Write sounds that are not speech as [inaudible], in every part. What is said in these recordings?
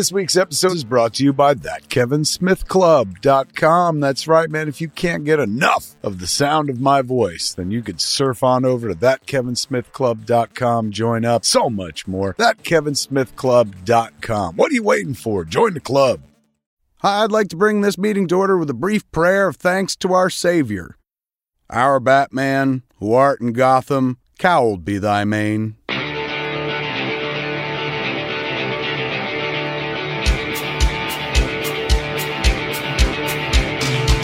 This week's episode is brought to you by thatkevinsmithclub.com. That's right, man. If you can't get enough of the sound of my voice, then you could surf on over to thatkevinsmithclub.com, join up, so much more. Thatkevinsmithclub.com. What are you waiting for? Join the club. Hi, I'd like to bring this meeting to order with a brief prayer of thanks to our Savior. Our Batman, who art in Gotham, cowled be thy mane.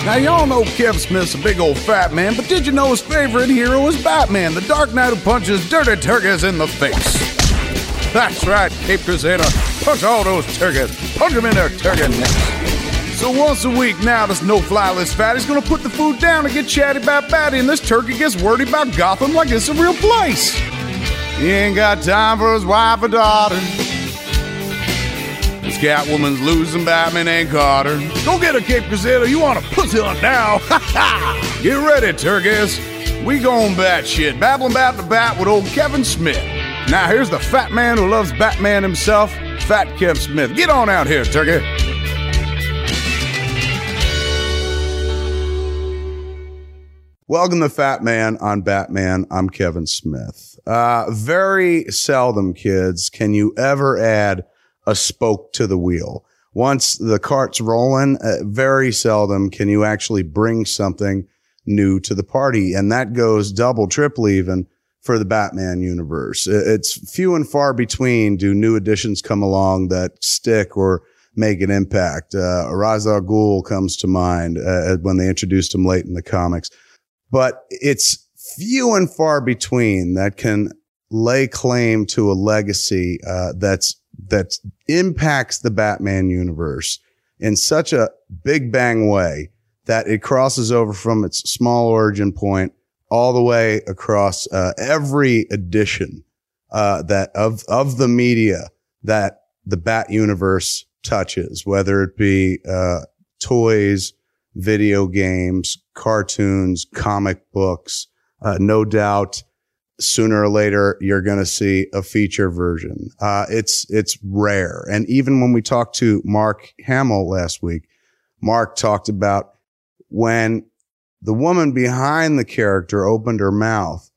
Now, y'all know Kev Smith's a big old fat man, but did you know his favorite hero is Batman, the Dark Knight who punches dirty turkeys in the face? That's right, Cape Crusader. Punch all those turkeys. Punch them in their turkey necks. So once a week now, this no-fly list fatty's gonna put the food down and get chatty about Batty, and this turkey gets wordy about Gotham like it's a real place. He ain't got time for his wife or daughter. Catwoman's losing, Batman and caught her. Go get her, Cape Crusader. You want a pussy on now? [laughs] Ha ha! Get ready, turkeys. We going bat shit. Babbling about the bat with old Kevin Smith. Now here's the fat man who loves Batman himself, Fat Kev Smith. Get on out here, turkey. Welcome to Fat Man on Batman. I'm Kevin Smith. Uh, very seldom, kids, can you ever add a spoke to the wheel. Once the cart's rolling, uh, very seldom can you actually bring something new to the party. And that goes double, triple even for the Batman universe. It's few and far between do new additions come along that stick or make an impact. Uh, Ra's Ghul comes to mind uh, when they introduced him late in the comics, but it's few and far between that can lay claim to a legacy uh, that's that impacts the Batman universe in such a big bang way that it crosses over from its small origin point all the way across uh, every edition uh, that of of the media that the Bat universe touches, whether it be uh, toys, video games, cartoons, comic books. Uh, no doubt, sooner or later you're going to see a feature version. Uh, it's it's rare, and even when we talked to Mark Hamill last week, Mark talked about when the woman behind the character opened her mouth.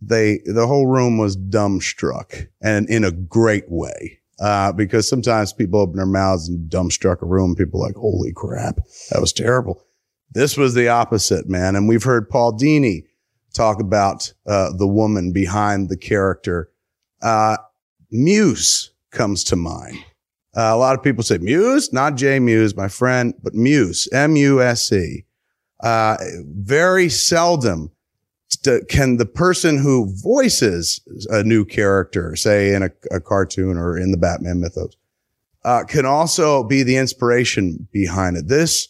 They the whole room was dumbstruck, and in a great way. Uh, because sometimes people open their mouths and dumbstruck a room. People like, holy crap, that was terrible. This was the opposite, man. And we've heard Paul Dini talk about uh, the woman behind the character. Uh, Muse comes to mind. Uh, a lot of people say Muse, not J Muse, my friend, but Muse, M-U-S-E. Uh, very seldom can the person who voices a new character, say in a, a cartoon or in the Batman mythos, uh, can also be the inspiration behind it. This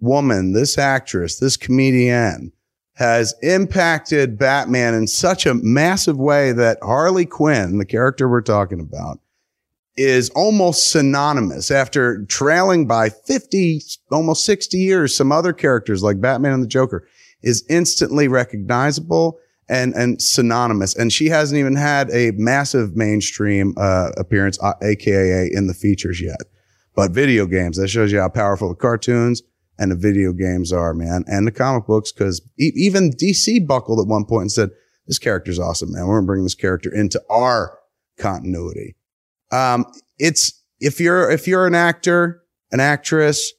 woman, this actress, this comedian, has impacted Batman in such a massive way that Harley Quinn, the character we're talking about, is almost synonymous after trailing by 50, almost 60 years. Some other characters like Batman and the Joker is instantly recognizable and, and synonymous. And she hasn't even had a massive mainstream, uh, appearance, uh, AKA in the features yet. But video games, that shows you how powerful the cartoons and the video games are, man, and the comic books. Cause e- even DC buckled at one point and said, this character's awesome, man. We're to bring this character into our continuity. Um, it's, if you're, if you're an actor, an actress,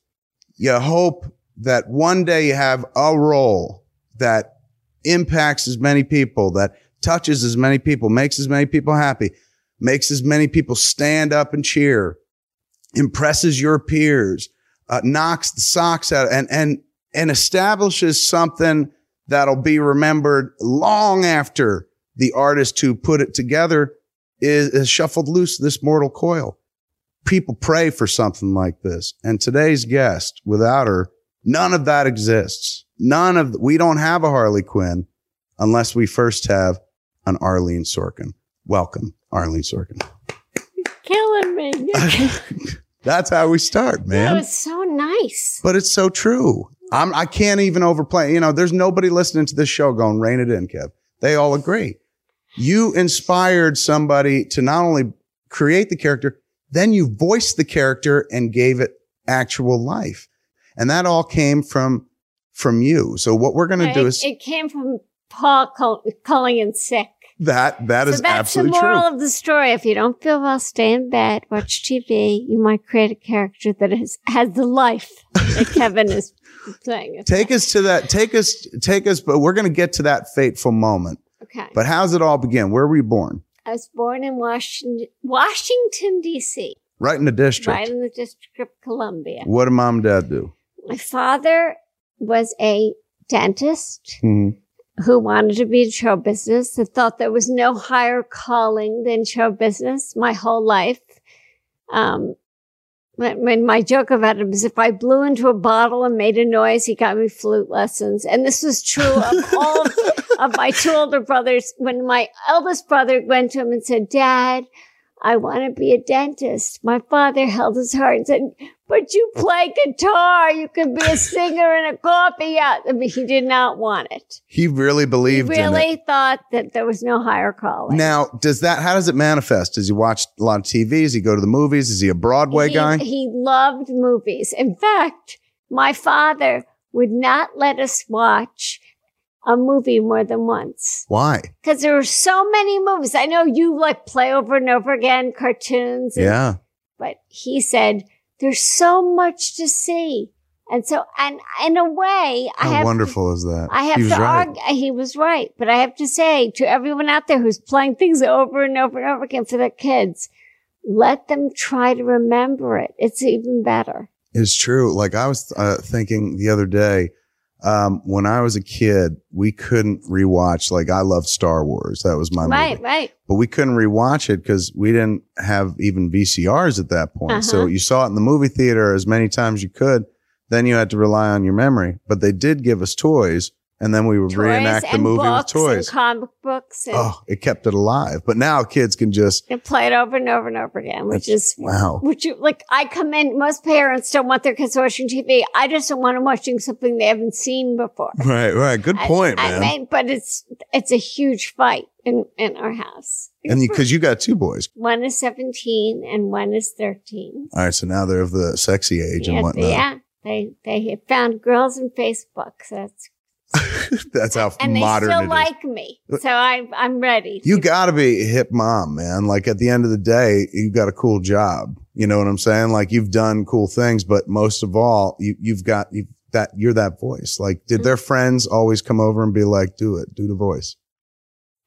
you hope that one day you have a role that impacts as many people, that touches as many people, makes as many people happy, makes as many people stand up and cheer, impresses your peers, uh, knocks the socks out and, and, and establishes something that'll be remembered long after the artist who put it together is, is shuffled loose this mortal coil. People pray for something like this. And today's guest, without her, none of that exists. None of, we don't have a Harley Quinn unless we first have an Arleen Sorkin. Welcome, Arleen Sorkin. You're killing me. [laughs] That's how we start, man. That was so nice. But it's so true. I'm, I can't even overplay. You know, there's nobody listening to this show going, rein it in, Kev. They all agree. You inspired somebody to not only create the character, then you voiced the character and gave it actual life. And that all came from from you. So what we're going to do is. it came from Paul call, calling in sick. That that is so that's absolutely the moral true. of the story. If you don't feel well, stay in bed, watch TV. You might create a character that has, has the life that [laughs] Kevin is playing. Take us to that. Take us. Take us. But we're going to get to that fateful moment. Okay. But how's it all begin? Where were you born? I was born in Washington, Washington D.C., Right in the district. right in the District of Columbia. What did mom and dad do? My father was a dentist Mhm. Who wanted to be in show business and thought there was no higher calling than show business my whole life. Um, when, when my joke about it was if I blew into a bottle and made a noise, he got me flute lessons. And this was true of all of, [laughs] of my two older brothers. When my eldest brother went to him and said, Dad, I want to be a dentist. My father held his heart and said, but you play guitar. You can be a singer in a coffee house. I mean, he did not want it. He really He believed it. really thought that there was no higher calling. Now, does that? How does it manifest? Does he watch a lot of TV? Does he go to the movies? Is he a Broadway he, guy? He loved movies. In fact, my father would not let us watch a movie more than once Why? because there were so many movies. I know you like play over and over again cartoons. and- Yeah. but he said there's so much to see. And so, and in a way, I How have wonderful is that? I have he was to right. argue. He was right, but I have to say to everyone out there who's playing things over and over and over again for their kids, let them try to remember it. It's even better. It's true. Like I was uh, thinking the other day, um, when I was a kid, we couldn't rewatch. Like I loved Star Wars. That was my right, movie. right. But we couldn't rewatch it because we didn't have even VCRs at that point. So Uh-huh. you saw it in the movie theater as many times you could. Then you had to rely on your memory. But they did give us toys, and then we would Toys reenact the and movie with toys. and comic books, and Oh, it kept it alive. But now kids can just they play it over and over and over again, which is wow. which you like. I come in. Most parents don't want their kids watching TV. I just don't want them watching something they haven't seen before. [laughs] Right, right. Good point, I, man. mean, but it's it's a huge fight in in our house. and because you got two boys. one is seventeen and one is thirteen. All right, so now they're of the sexy age and whatnot. yeah, they they found girls in Facebook. So that's [laughs] That's how and they still it is. like me. So I'm I'm ready. You got to be a hip mom, man. Like at the end of the day, you got a cool job. You know what I'm saying? Like you've done cool things, but most of all, you, you've got you've that you're that voice. Like, did their friends always come over and be like, "Do it, do the voice"?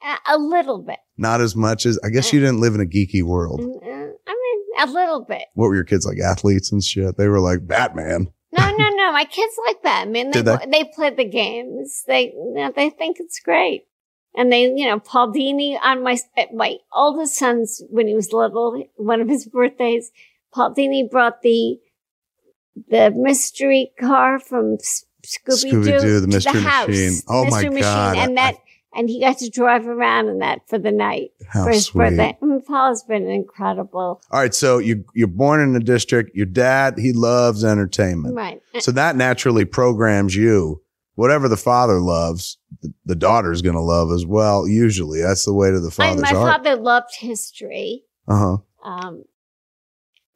a, a little bit. Not as much as I guess you didn't live in a geeky world. Mm, uh, I mean, a little bit. What were your kids like? Athletes and shit. They were like Batman. No, no, no. My kids like Batman. They Did they? play the games. They you know, they think it's great. And they, you know, Paul Dini on my eh, my oldest son's when he was little, one of his birthdays, Paul Dini brought the the mystery car from Scooby Doo, the Mystery house. Machine. Oh, my Mystery God. And I- that, and he got to drive around in that for the night How for his sweet. birthday. I mean, Paul's been incredible, All right, so you you're born in the district. Your dad he loves entertainment. right? [laughs] So that naturally programs you. Whatever the father loves, the, the daughter's going to love as well. Usually, that's the way to the I father's my heart. father loved history. uh huh. um,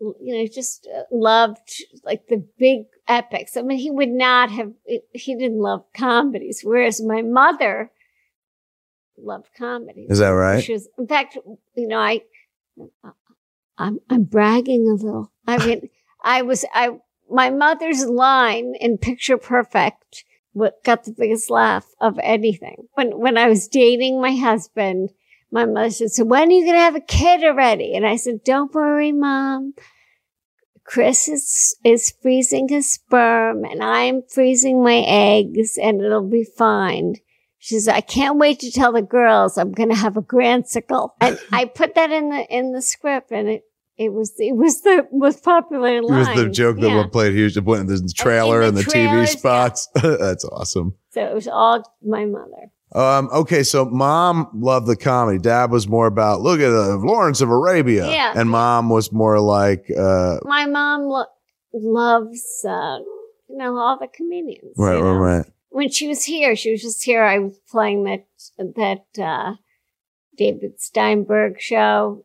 you know, just uh, loved like the big epics. I mean, he would not have, he didn't love comedies, whereas my mother loved comedy. Is that right? She was, in fact, you know, I, I'm, I'm bragging a little. I [laughs] mean, I was, I, my mother's line in Picture Perfect what got the biggest laugh of anything. When, when I was dating my husband, my mother said, so when are you going to have a kid already? And I said, don't worry, mom. Chris is, is freezing his sperm and I'm freezing my eggs and it'll be fine. She says, I can't wait to tell the girls I'm going to have a grandsicle. [laughs] And I put that in the, in the script and it, it was, it was the most popular line. It was the joke that Yeah. played huge. It went in the trailer the and the, TV yeah. spots. [laughs] That's awesome. So it was all my mother. Um, okay, so mom loved the comedy. Dad was more about look at uh, Lawrence of Arabia, Yeah. and mom was more like uh, My mom lo- loves, uh, you know, all the comedians. right, right, know. right. When she was here, she was just here. I was playing that, that, uh, David Steinberg show.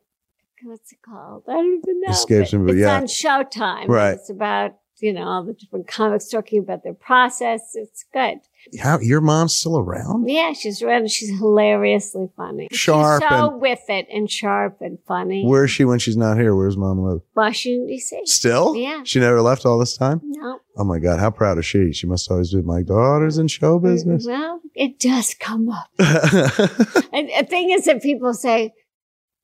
what's it called? I don't even know. Escapes me, but it's yeah. on Showtime. Right. It's about you know all the different comics talking about their process. It's good. How your mom's still around? Yeah, she's around. She's hilariously funny. Sharp She's so with it and sharp and funny. Where is she when she's not here? Where's mom live? Washington D.C. Still? Yeah. She never left all this time? No. Oh my God. How proud is she? She must always be my daughter's in show mm, business. Well, it does come up. [laughs] And the thing is that people say,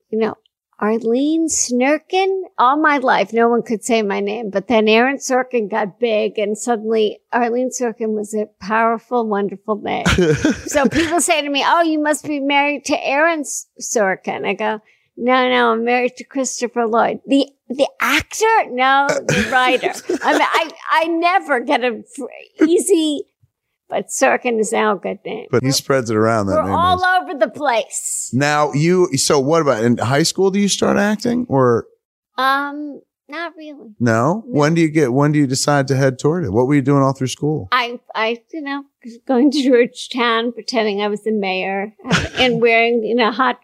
you know, Arleen Snurkin, all my life, no one could say my name, but then Aaron Sorkin got big and suddenly Arleen Sorkin was a powerful, wonderful name. [laughs] so people say to me, oh, you must be married to Aaron Sorkin. I go, no, no, I'm married to Christopher Lloyd. The, the actor? No, the writer. [laughs] I mean, I, I never get a easy, but Sorkin is now a good name. but he spreads it around. That We're all is. over the place. Now you, so what about in high school? Do you start acting or Um, not really. no? When do you get, when do you decide to head toward it? What were you doing all through school? I, I, you know, going to Georgetown, pretending I was the mayor, and wearing, you know, hot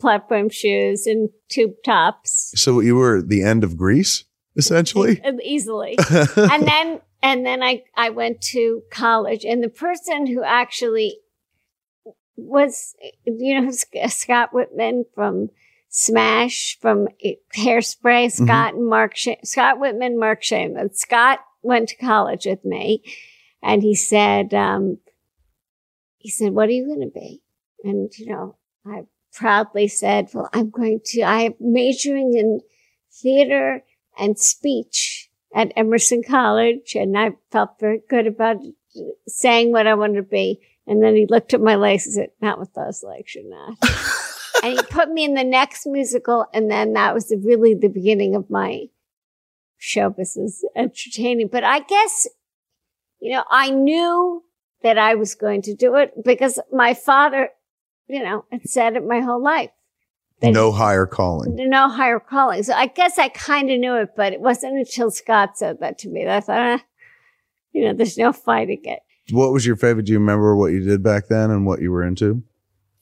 platform shoes and tube tops, So you were the end of Grease, essentially? easily. [laughs] and then, and then I, I went to college, and the person who actually was, you know, [laughs] Scott Wittman from Smash, from Hairspray, Scott and Marc, Sh- Scott Wittman, Marc Shaiman. Scott went to college with me, and he said, um, he said, "What are you going to be?" And you know, I proudly said, "Well, I'm going to. I am majoring in theater and speech." At Emerson College, and I felt very good about saying what I wanted to be. And then he looked at my legs and said, not with those legs, you're not. [laughs] and he put me in the next musical. And then that was the, really the beginning of my show business entertaining. But I guess, you know, I knew that I was going to do it because my father, you know, had said it my whole life. No higher calling. no higher calling. So I guess I kind of knew it, but it wasn't until Scott said that to me that I thought, ah, you know, there's no fighting it. What was your favorite? Do you remember what you did back then and what you were into?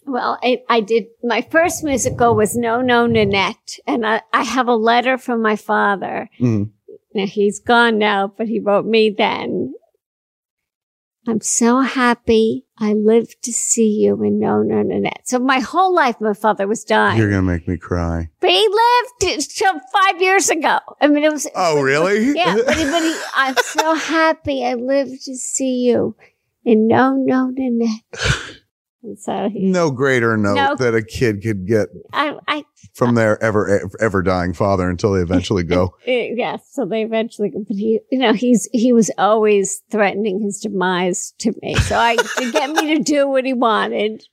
Well, I, I did. My first musical was No No Nanette, and I, I have a letter from my father. Mhm. Now he's gone now, but he wrote me then. I'm so happy I lived to see you in No No Nanette. So my whole life, my father was dying, You're going to make me cry. but he lived till five years ago. I mean, it was. Oh, really? Yeah, but, he- but he, I'm so happy I lived to see you and No No Nanette. [laughs] And [laughs] so he, no greater note No. that a kid could get I, I from their ever ever dying father until they eventually go. [laughs] Uh, yes, so they eventually, but he, you know, he's he was always threatening his demise to me. So I to get me to do what he wanted.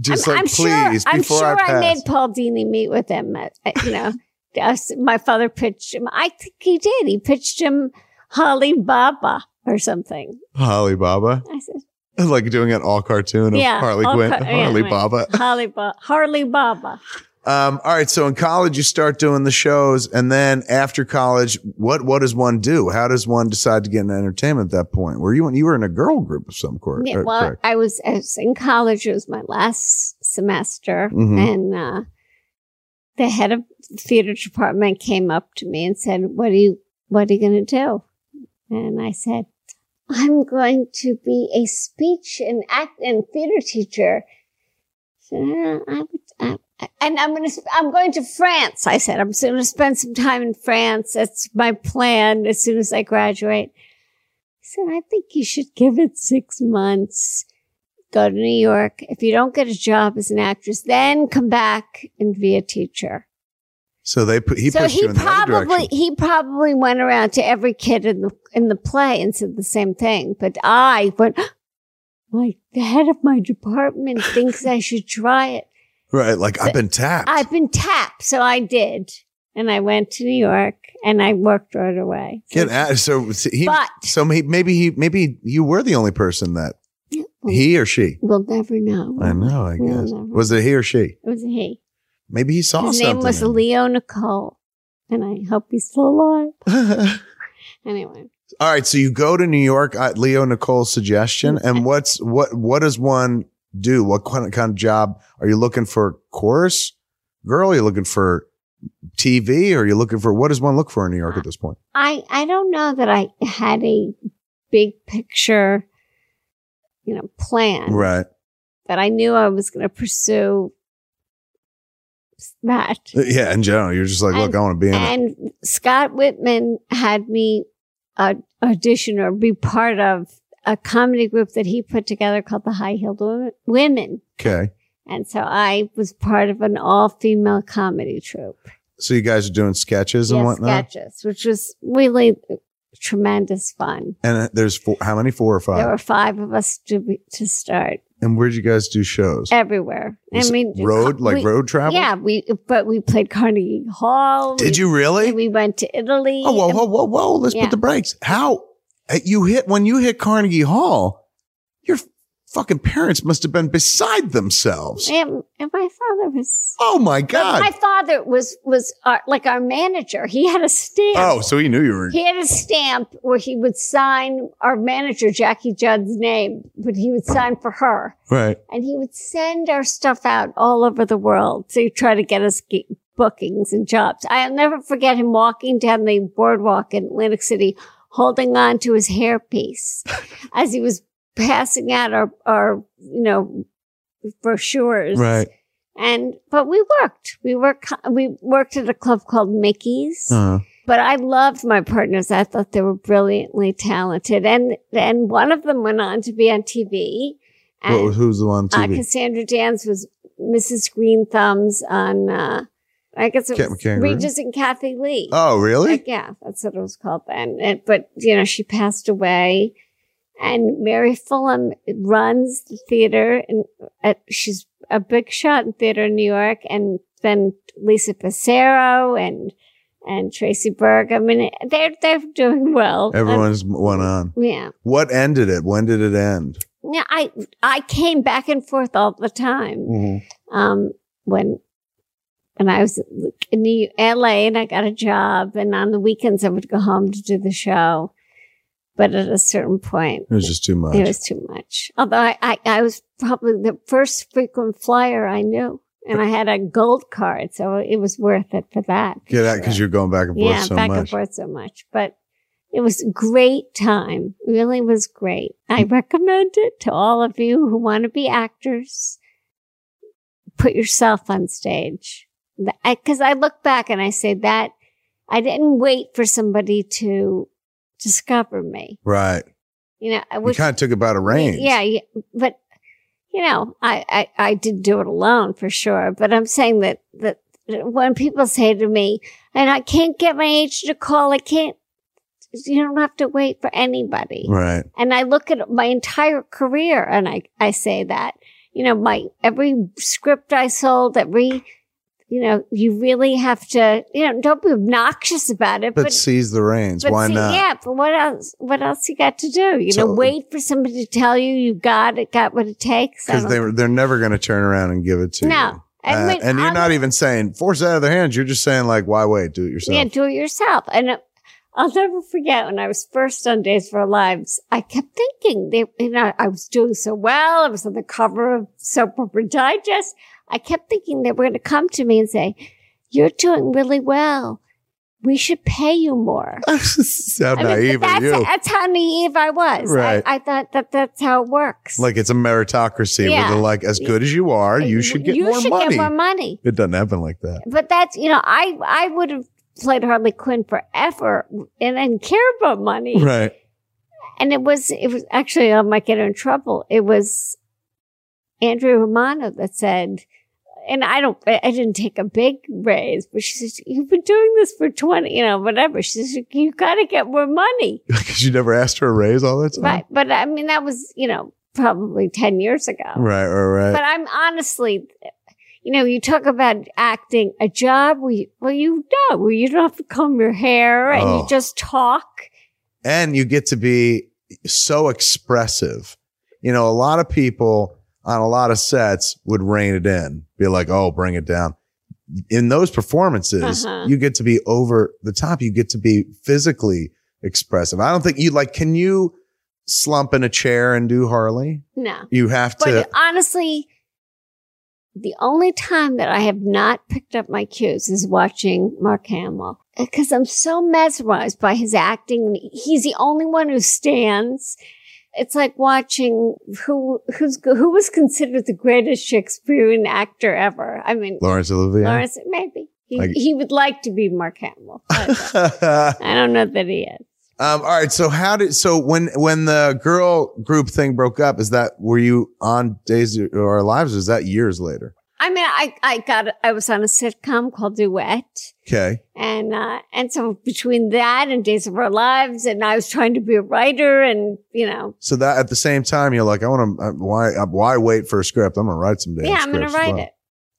Just I'm, like, I'm please, sure, I'm sure I pass. made Paul Dini meet with him. At, at, you know, [laughs] us- my father pitched him. I think he did. He pitched him Holly Baba or something. Holly Baba, I said [laughs] like doing an all cartoon of Yeah, Harley Quinn, yeah, Harley. Baba. [laughs] Holly ba- Harley Baba. Um, all right, so in college you start doing the shows, and then after college, what what does one do? How does one decide to get into entertainment at that point? Were you you were in a girl group of some sort? Yeah, uh, well, correct? I was, I was in college. It was my last semester, Mhm. and uh, the head of the theater department came up to me and said, "What are you? What are you going to do?" And I said, "I'm going to be a speech and act and theater teacher." I "Uh, I would, and I'm going to, I'm going to France. I said, I'm going to spend some time in France. That's my plan as soon as I graduate. I said, I think you should give it six months. Go to New York. If you don't get a job as an actress, then come back and be a teacher. So they put he so pushed he you in probably he probably went around to every kid in the in the play and said the same thing. But I went, [gasps] my the head of my department [laughs] thinks I should try it. Right, like I've been tapped. I've been tapped, so I did, and I went to New York and I worked right away. So- Get so he But- so he, maybe he maybe you were the only person that Well, he or she. We'll never know. I know. I We'll guess was it he or she? It was he. Maybe he saw His something. name was Leo Nicole, and I hope he's still alive. [laughs] Anyway, All right, so you go to New York at Leo Nicole's suggestion, and what's what what does one do? What kind of, kind of job are you looking for? Chorus girl? Are you looking for TV or are you looking for what does one look for in New York at this point? I I don't know that I had a big picture, you know, plan. Right. But I knew I was going to pursue that. Yeah, in general, you're just like, look, And- I want to be in it. And Scott Wittman had me uh, audition or be part of a comedy group that he put together called the High Heeled Women. Okay. And so I was part of an all female comedy troupe. So you guys are doing sketches and Yeah, whatnot? sketches, which was really tremendous fun. And there's four, how many? Four or five? There were five of us to be, to start and where'd you guys do shows? everywhere. I mean, road, like we- road travel? Yeah, we but we played Carnegie Hall. Did We- you really? we went to Italy. Oh, whoa, whoa, whoa, whoa. Let's Yeah. put the brakes. How uh, you hit when you hit Carnegie Hall, your fucking parents must have been beside themselves. And, and my father was. Oh my God. My father was was our, like our manager. He had a stamp. oh, so he knew you were. He had a stamp where he would sign our manager Jackie Judd's name, but he would sign for her, Right. and he would send our stuff out all over the world to try to get us bookings and jobs. I'll never forget him walking down the boardwalk in Atlantic City, holding on to his hairpiece [laughs] as he was passing out our our you know brochures. Right. And but we worked. We worked. We worked at a club called Mickey's. Uh, But I loved my partners. I thought they were brilliantly talented, and and one of them went on to be on TV. what was, who's the one on uh, Cassandra Danz was Mrs. Green Thumbs on. Uh, I guess it was Regis and Kathie Lee. oh, really? Like, yeah, that's what it was called then. And, but you know, she passed away, and Mary Fulham runs the theater, and at, she's a big shot in theater in New York. And then Lisa Passero and and Tracy Berg. I mean, they're they're doing well. Everyone's went on. Um, yeah. What ended it? When did it end? Yeah, I I came back and forth all the time. Mm-hmm. um, when when I was in New LA and I got a job, and on the weekends I would go home to do the show. But at a certain point, It was just too much. it was too much. Although I, I, I was probably the first frequent flyer I knew, and I had a gold card, so it was worth it for that. Out because you're going back and forth yeah, so back and much. forth so much, but. It was a great time. Really was great. I Mm. recommend it to all of you who want to be actors. Put yourself on stage. Because I look back and I say that I didn't wait for somebody to discover me. Right. You know, I kind of took about a range. yeah, yeah, but you know, I, I I did do it alone for sure. But I'm saying that that when people say to me, and I can't get my agent to call, I can't. You don't have to wait for anybody. Right. And I look at my entire career and I, I say that, you know, my, every script I sold, every, you know, you really have to, you know, don't be obnoxious about it, But, but, seize the reins. Why see, not? yeah, but what else, what else you got to do? You So- know, wait for somebody to tell you you got it, got what it takes. Because they're they're never going to turn around and give it to you. no. I Uh, and you're I'm- not even saying force it out of their hands. You're just saying like, why wait? Do it yourself. Yeah, do it yourself. And uh, I'll never forget when I was first on Days for Our Lives, I kept thinking they, you know, I was doing so well. I was on the cover of Soap Opera Digest. I kept thinking they were going to come to me and say, you're doing really well. We should pay you more. [laughs] How I mean, that's, you? that's how naive I was. Right. I, I thought that that's how it works. Like it's a meritocracy Yeah. where they're like, as good as you are, you should get you more should money. get more money. it doesn't happen like that. But that's, you know, I, I would have played Harley Quinn forever and didn't care about money. Right. And it was, it was actually, I might get in trouble. It was Andrea Romano that said, and I don't, I didn't take a big raise, but she says, you've been doing this for 20, you know, whatever. She says, you got to get more money. [laughs] Because you never asked for a raise all that time. Right. But I mean, that was, you know, probably 10 years ago. Right. Right. Right. But I'm honestly, you know, you talk about acting a job where you, well, you know, where you don't have to comb your hair and Oh. you just talk. and you get to be so expressive. You know, a lot of people on a lot of sets would rein it in, be like, "Oh, bring it down." In those performances, Uh-huh. you get to be over the top. You get to be physically expressive. I don't think you like. Can you slump in a chair and do Harley? No. You have But to. honestly, the only time that I have not picked up my cues is watching Mark Hamill because I'm so mesmerized by his acting. He's the only one who stands. It's like watching who who's who was considered the greatest Shakespearean actor ever. I mean, Laurence Olivier. Laurence, maybe he, Like- he would like to be Mark Hamill. but [laughs] I don't know that he is. Um, all right. So how did so when when the girl group thing broke up? Is that were you on Days of Our Lives? Or is that years later? I mean, I I got I was on a sitcom called Duet. Okay. And uh, and so between that and Days of Our Lives, and I was trying to be a writer, and you know, So that at the same time, you're like, I want to. Uh, why? Uh, why wait for a script? I'm gonna write some damn yeah, I'm going to write well. it.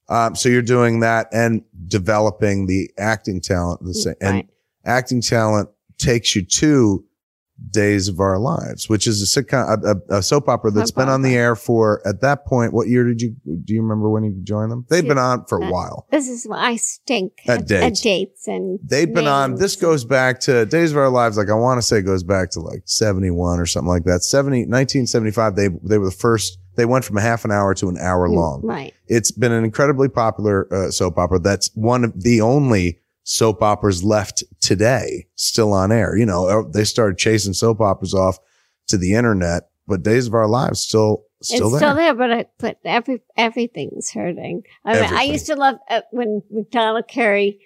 Um, so you're doing that and developing the acting talent. The same and acting talent takes you to Days of Our Lives, which is a sitcom, a, a, a soap opera that's Soap been on the air for at that point. What year did you do? You remember when you joined them? They'd been on for a Uh, while. This is why I stink At dates. at dates and They'd been on. This goes back to Days of Our Lives. Like I want to say, goes back to like seventy one or something like that. 70, 1975, They they were the first. They went from a half an hour to an hour Mm, long. right? It's been an incredibly popular uh, soap opera. That's one of the only soap operas left today, still on air. You know, uh, they started chasing soap operas off to the internet, but Days of Our Lives still still it's there. still there, but I, but every everything's hurting. I mean, I used to love uh, when Macdonald Carey.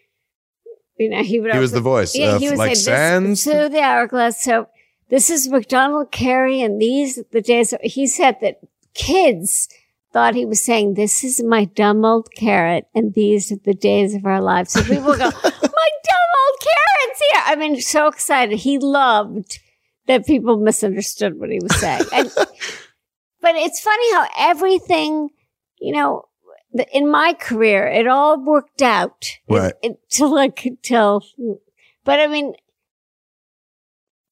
You know, he would. He was the voice. Yeah, he was like Sands. Through the hourglass. So this is Macdonald Carey, and these the days. He said that kids thought he was saying, "This is my dumb old carrot, and these are the days of our lives." So people go, [laughs] "My dumb old carrot's here!" I mean, so excited. He loved that people misunderstood what he was saying. And, [laughs] but it's funny how everything, you know. In my career, it all worked out Right. It- until I could tell. But I mean,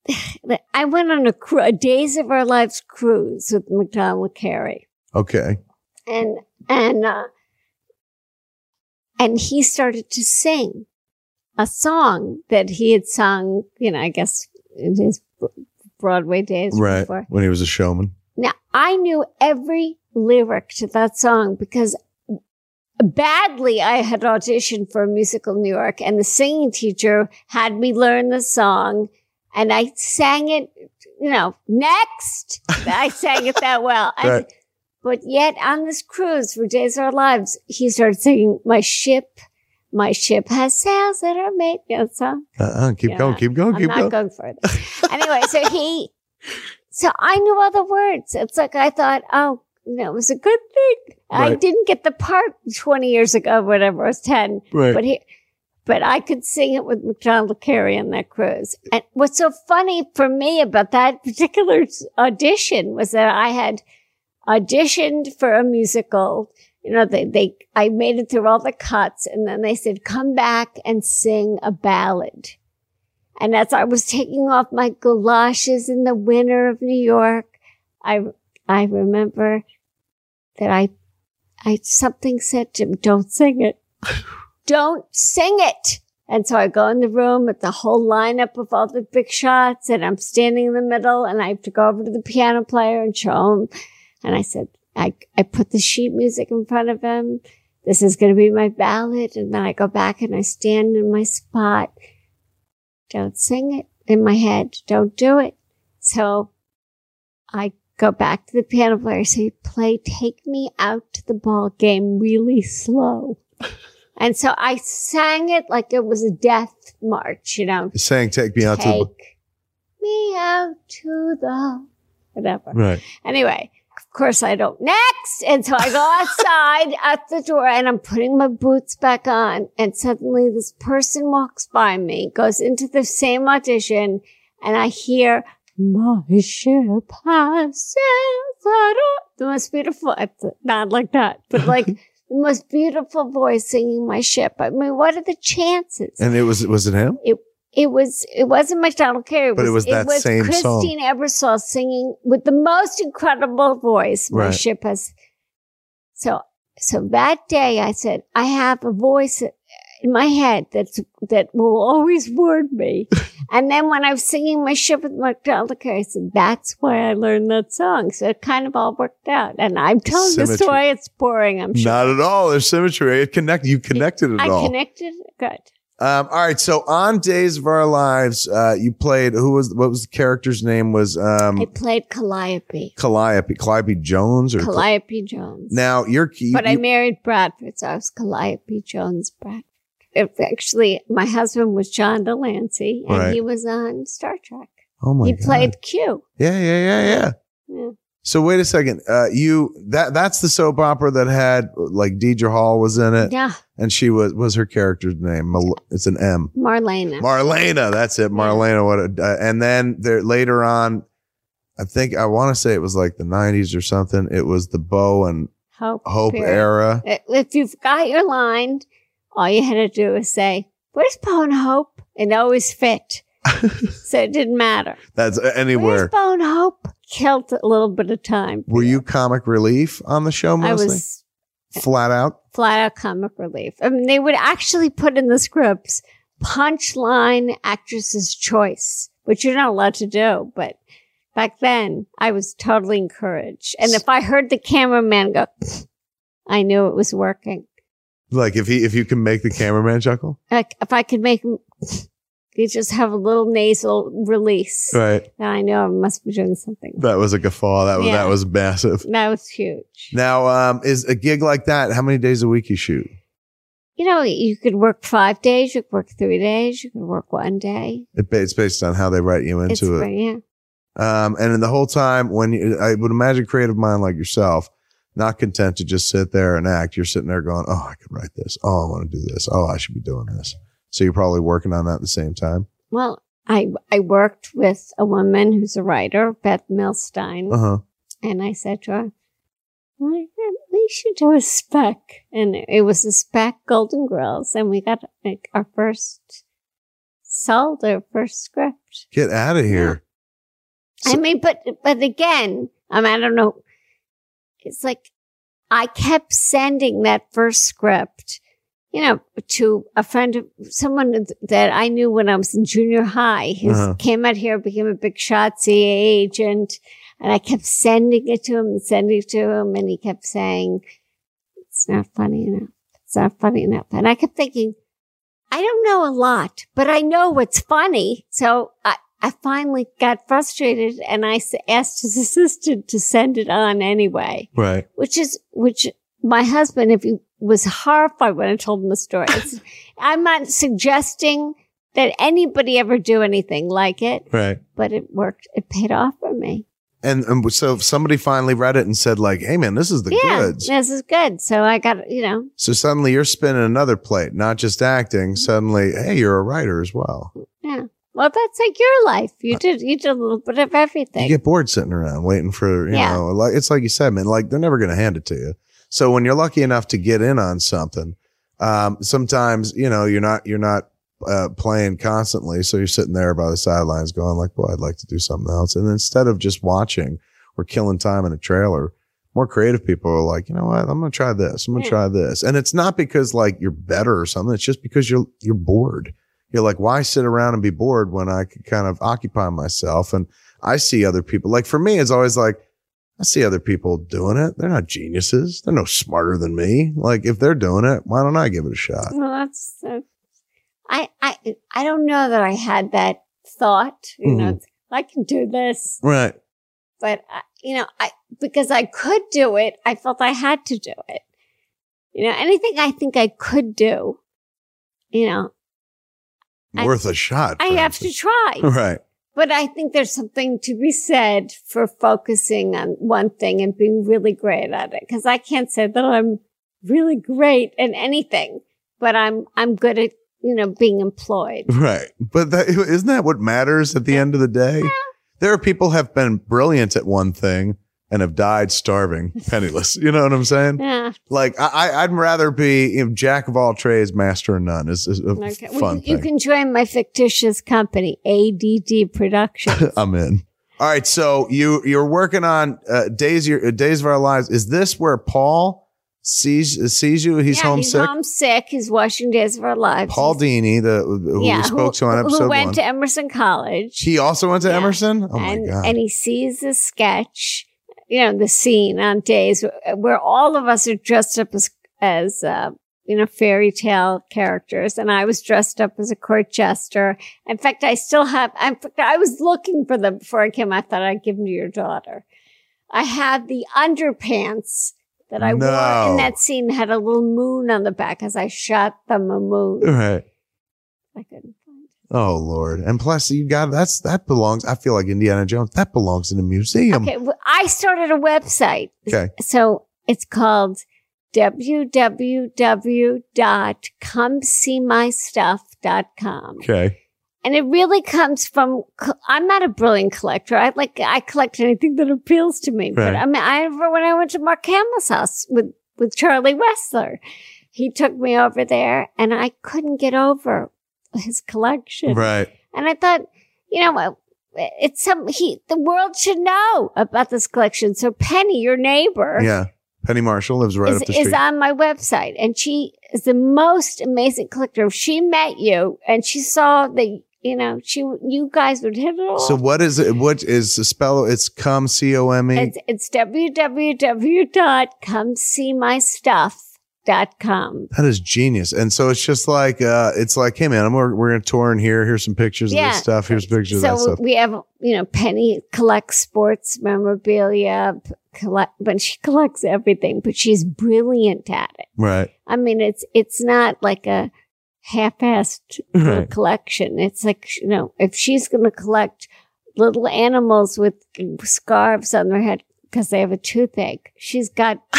[sighs] I went on a, cru- a Days of Our Lives cruise with Macdonald Carey, okay. And and uh, and he started to sing a song that he had sung, you know, I guess in his Broadway days Right. before. When he was a showman. Now I knew every lyric to that song because badly I had auditioned for a musical in New York and the singing teacher had me learn the song and I sang it, you know, next. I sang it that well. Right. But yet on this cruise for Days of Our Lives, he started singing, my ship, my ship has sails that are made, you know, that song. Uh-uh. Keep going. Keep going. I'm Keep not going. going further. anyway, so he, [laughs] so I knew all the words. It's like I thought, oh, you know, it was a good thing. I didn't get the part 20 years ago, whatever, I was 10, Right. but he, but I could sing it with Macdonald Carey on that cruise. And what's so funny for me about that particular audition was that I had auditioned for a musical. You know, they, they, I made it through all the cuts and then they said, come back and sing a ballad. And as I was taking off my galoshes in the winter of New York, I, I remember that I, I, something said to him, don't sing it. [laughs] don't sing it. And so I go in the room with the whole lineup of all the big shots and I'm standing in the middle and I have to go over to the piano player and show him. And I said, I, I put the sheet music in front of him. This is going to be my ballad. And then I go back and I stand in my spot. Don't sing it in my head. Don't do it. So I go back to the piano player. I say, play Take Me Out to the Ball Game really slow. [laughs] and so I sang it like it was a death march, you know. Saying, take me out to Take the. me out to the whatever. Right. Anyway, of course I don't. Next! And so I go outside [laughs] at the door and I'm putting my boots back on. And suddenly this person walks by me, goes into the same audition and I hear, my ship has sails the most beautiful, it's not like that, but like [laughs] the most beautiful voice singing my ship. I mean, what are the chances? And it was, was it him? it was it wasn't Macdonald Carey. But it was that same song. Christine Ebersole singing with the most incredible voice. My Right. ship has. So so that day I said I have a voice in my head that's that will always ward me. [laughs] and then when I was singing my ship with Magdalena, I said, "That's why I learned that song." So it kind of all worked out. And I'm telling the Symmetry. story; it's boring. I'm sure. Not at all. There's symmetry. It connect. You connected it I all. connected. Good. Um, all right. So on Days of Our Lives, uh, you played. Who was? What was the character's name? Was um, I played Calliope. Calliope, Calliope Jones, or Calliope Jones. now you're. You, but I you- married Bradford, so I was Calliope Jones Bradford. Actually, my husband was John de Lancie, and Right. he was on Star Trek. oh my he god. played Q. Yeah, yeah, yeah, yeah. Yeah. So wait a second. Uh, you that that's the soap opera that had like Deidre Hall was in it, Yeah, and she was was her character's name. Mal- It's an M. Marlena. Marlena. That's it. Marlena. What? A, uh, and then there later on, I think I want to say it was like the '90s or something. It was the Bo and Hope. Hope era. Uh, If you've got your line, all you had to do was say, "Where's Bo and Hope?" And it always fit, [laughs] so it didn't matter. That's uh, Where's anywhere. Bo and Hope? Killed a little bit of time. Were you comic relief on the show I was uh, Flat out. flat out comic relief. I mean, they would actually put in the scripts punchline actress's choice, which you're not allowed to do. But back then, I was totally encouraged. And if I heard the cameraman go, I knew it was working. Like if he if you can make the cameraman chuckle. Like if I could make him, you just have a little nasal release, Right. then I know I must be doing something. That was a guffaw. That was Yeah. that was massive. That was huge. Now, um, is a gig like that? How many days a week you shoot? You know, you could work five days, you could work three days, you could work one day. It, it's based on how they write you It's into it. pretty- yeah. Um, and in the whole time, when you, I would imagine creative mind like yourself, not content to just sit there and act, you're sitting there going, "Oh, I could write this. Oh, I want to do this. Oh, I should be doing this." So you're probably working on that at the same time. Well, I I worked with a woman who's a writer, Beth Milstein, Uh huh. and I said to her, "Well, "We should do a spec," and it was a spec Golden Girls, and we got like our first sold our first script. Get out of here. I mean, but but again, I mean, I don't know. It's like I kept sending that first script, you know, to a friend of someone that I knew when I was in junior high. He Uh-huh. came out here, became a big shot CA agent, and I kept sending it to him and sending it to him, and he kept saying, "It's not funny enough. It's not funny enough." And I kept thinking, I don't know a lot, but I know what's funny. So I, I finally got frustrated and I asked his [laughs] assistant to send it on anyway, right. which is, which my husband, if he was horrified when I told him the story, [laughs] I'm not suggesting that anybody ever do anything like it, Right. but it worked. It paid off for me. And, and so somebody finally read it and said, like, "Hey, man, this is the yeah, goods." this is good. So I got, you know, So suddenly you're spinning another plate, not just acting. Suddenly, hey, you're a writer as well. yeah. Well, that's like your life. You did, you did a little bit of everything. Uh, You get bored sitting around waiting for, you Yeah. know, like it's like you said, man, like they're never going to hand it to you. So when you're lucky enough to get in on something, um, sometimes, you know, you're not, you're not, uh, playing constantly. So you're sitting there by the sidelines going like, well, I'd like to do something else. And instead of just watching or killing time in a trailer, more creative people are like, you know what? I'm going to try this. I'm going to Yeah. try this. And it's not because like you're better or something. It's just because you're, you're bored. You're like, why sit around and be bored when I could kind of occupy myself? And I see other people. Like for me, it's always like, I see other people doing it. They're not geniuses. They're no smarter than me. Like if they're doing it, why don't I give it a shot? Well, that's. Uh, I I I don't know that I had that thought. You know, I can do this, Right. but I, you know, I because I could do it, I felt I had to do it. You know, anything I think I could do, you know, Worth a shot. I have to try. [laughs] Right. But I think there's something to be said for focusing on one thing and being really great at it. Cause I can't say that I'm really great at anything, but I'm, I'm good at, you know, being employed. Right. But that, isn't that what matters at the end of the day? Yeah. There are people have been brilliant at one thing and have died starving, [laughs] penniless. You know what I'm saying? Yeah. Like I, I'd rather be you know, jack of all trades, master of none. Is, is a Okay. Well, fun you, you thing. can join my fictitious company, ADD Productions. [laughs] I'm in. All right, so you you're working on uh, days your uh, days of our lives. Is this where Paul sees sees you. He's yeah, homesick. He's homesick. He's watching Days of Our Lives. Paul Dini, the who yeah, we spoke to on episode who went one. to Emerson College. he also went to Yeah. Emerson. Oh my and, god! and he sees the sketch, you know, the scene on Days where, all of us are dressed up as, as, uh, you know, fairy tale characters. And I was dressed up as a court jester. In fact, I still have, in fact, I was looking for them before I came. I thought I'd give them to your daughter. I had the underpants that I wore No. in that scene had a little moon on the back as I shot them a moon. right. I couldn't. Oh Lord! And plus, you got that's that belongs. I feel like Indiana Jones. That belongs in a museum. Okay, well, I started a website. Okay. So it's called www.comeseemystuff.com. Okay. And it really comes from, I'm not a brilliant collector. I like, I collect anything that appeals to me. But Right. I mean, I remember when I went to Mark Hamill's house with, with Charlie Wessler, he took me over there and I couldn't get over [laughs] his collection. Right. And I thought, you know, it's some he the world should know about this collection. So Penny, your neighbor, Yeah. Penny Marshall lives right is, up the street. is on my website, and she is the most amazing collector. If she met you and she saw that, you know, she you guys would hit it off. so what is it? What is the spell? It's come C O M E. it's it's www.comeseemystuff.com. That is genius. And so it's just like uh it's like, hey man, I'm we're, we're gonna tour in here. Here's some pictures of this stuff. Here's pictures of that stuff. we have, you know, Penny collects sports memorabilia, collect, but she collects everything. But she's brilliant at it. Right. I mean, it's it's not like a half-assed Right. collection. It's like you know, if she's going to collect little animals with scarves on their head because they have a toothache, she's got [laughs]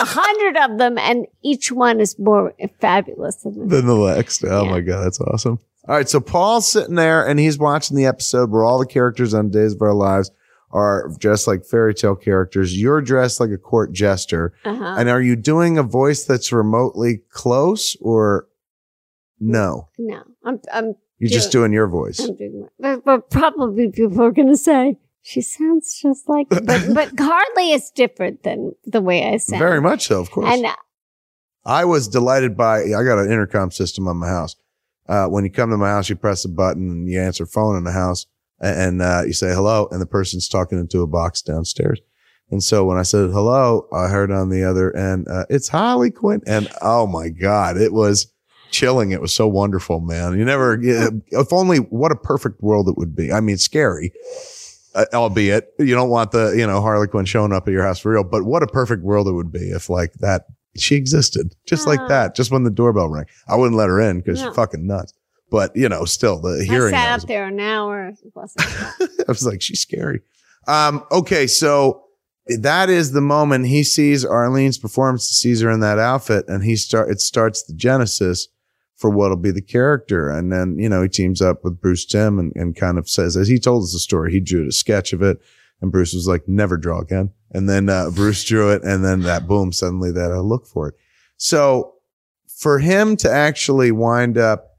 a hundred of them, and each one is more fabulous than the Than the next. Oh Yeah. my god, that's awesome. All right, so Paul's sitting there and he's watching the episode where all the characters on Days of Our Lives are dressed like fairy tale characters. You're dressed like a court jester. Uh-huh. And are you doing a voice that's remotely close or no? No, I'm I'm You're just doing your voice. I'm doing my, but, but probably people are going to say she sounds just like, but but [laughs] hardly is different than the way I sound. Very much so, of course. And uh, I was delighted by. I got an intercom system on my house. Uh, when you come to my house, you press a button and you answer phone in the house, a- and uh, you say hello, and the person's talking into a box downstairs. And so when I said hello, I heard on the other end, uh, "It's Holly Quinn," and oh my god, it was chilling. It was so wonderful, man. You never, if only what a perfect world it would be. I mean, scary. Uh, albeit you don't want the you know Harley Quinn showing up at your house for real, but what a perfect world it would be if like that she existed just like Ah. that. Just when the doorbell rang, I wouldn't let her in because No. she's fucking nuts. But you know, still the I hearing. sat that up there an hour. [laughs] [laughs] I was like, she's scary. Um, okay, so that is the moment he sees Arleen's performance, sees her in that outfit, and he start it starts the genesis for what'll be the character. And then, you know, he teams up with Bruce Timm and, and kind of says, as he told us the story, he drew a sketch of it. And Bruce was like, never draw again. And then, uh, Bruce drew it. And then that boom, suddenly that I look for it. So for him to actually wind up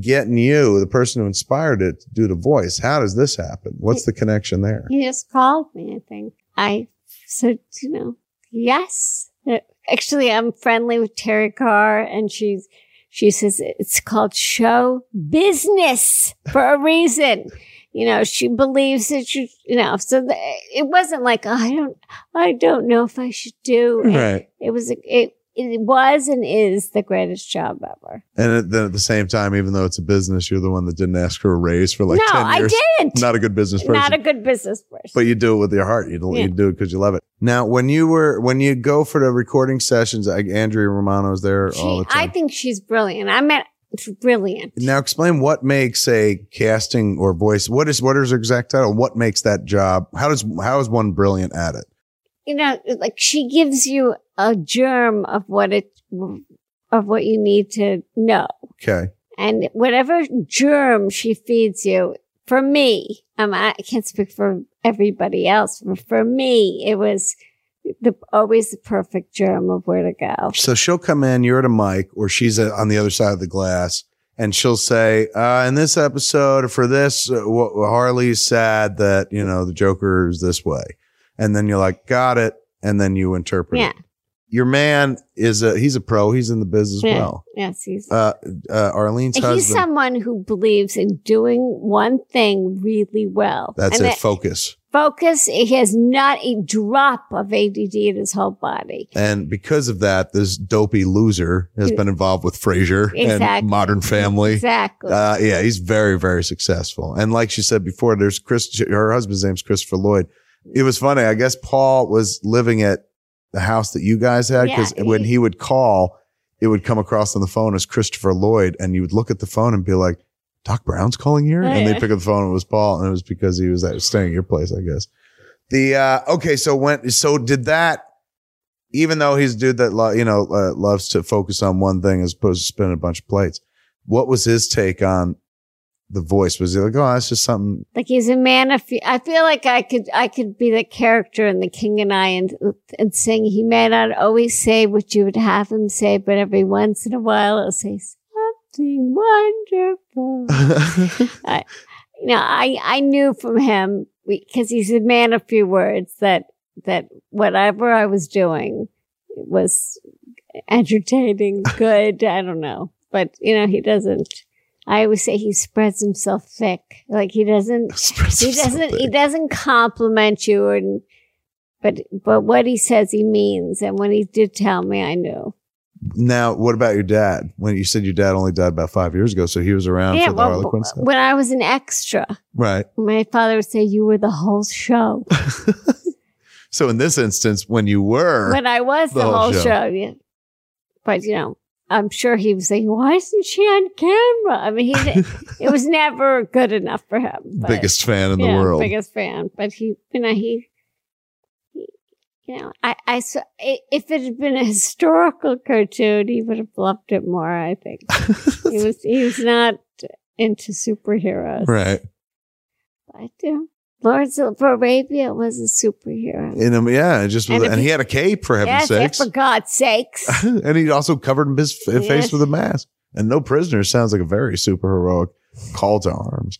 getting you, the person who inspired it, to do the voice, how does this happen? What's the connection there? He just called me, I think. I said, you know, yes. Uh, Actually, I'm friendly with Teri Garr and she's, she says it's called show business for a reason. You know, she believes that you, you know, so the, it wasn't like, oh, I don't, I don't know if I should do. Right. It was, a it, it was and is the greatest job ever. And at- then at the same time, even though it's a business, you're the one that didn't ask for a raise for like no, 10 I years. didn't. Not a good business person. Not a good business person. but you do it with your heart. You, do- Yeah. you do it because you love it. Now, when you were, when you go for the recording sessions, like Andrea Romano's there all the She, I think she's brilliant. I mean, it's brilliant. now explain what makes a casting or voice. What is, what is her exact title? What makes that job? How does, how is one brilliant at it? you know, like she gives you a germ of what it, of what you need to know. Okay. And whatever germ she feeds you, for me, um, I can't speak for everybody else, but for me, it was the, always the perfect germ of where to go. So she'll come in, you're at a mic, or she's uh, on the other side of the glass, and she'll say, uh, in this episode, for this, uh, Harley's sad that, you know, the Joker is this way. And then you're like, got it. And then you interpret Yeah. it. Your man is a he's a pro. He's in the biz as Yeah. well. Yes, he's Uh, uh, Arleen's he's husband. someone who believes in doing one thing really well. that's and it. that Focus. focus. He has not a drop of ADD in his whole body. And because of that, this dopey loser has been involved with Frasier and Modern Family. Exactly. Uh, yeah, he's very, very successful. And like she said before, there's Chris, her husband's name's Christopher Lloyd. It was funny. I guess Paul was living at the house that you guys had because Yeah, when he- would call, it would come across on the phone as Christopher Lloyd. And you would look at the phone and be like, Doc Brown's calling here. Oh, and they yeah. pick up the phone. And it was Paul. And it was because he was at, staying at your place, I guess. The, uh, okay. So when, so did that, even though he's a dude that, lo- you know, uh, loves to focus on one thing as opposed to spinning a bunch of plates, what was his take on the voice? Was like, oh, that's just something? like he's a man of few. I feel like I could I could be the character in The King and I and and sing. He may not always say what you would have him say, but every once in a while he'll say something wonderful. [laughs] I, you know, I I knew from him because he's a man of few words that that whatever I was doing was entertaining, [laughs] good. I don't know, but you know, he doesn't. I always say he spreads himself thick. Like he doesn't. [laughs] He doesn't. He doesn't compliment you, and but but what he says he means. And when he did tell me, I knew. now, what about your dad? When you said your dad only died about five years ago, so he was around yeah, for the well, Harley Quinn stuff, when I was an extra, right? my father would say you were the whole show. [laughs] So in this instance, when you were, when I was the, the whole whole show. show. yeah. But you know, I'm sure he was saying, "Why isn't she on camera?" I mean, he [laughs] it was never good enough for him. but- biggest fan in the world, biggest fan. But he, you know, he, he you know, I, I saw i- if it had been a historical cartoon, he would have loved it more. I think he [laughs] was he was not into superheroes, right? But you know, Lawrence of Arabia was a superhero. In him, yeah, it just was, And and, he he- had a cape for heaven's Yes, sakes, for God's sakes. [laughs] and he also covered his f- face Yes. with a mask. And no prisoners sounds like a very super heroic call to arms.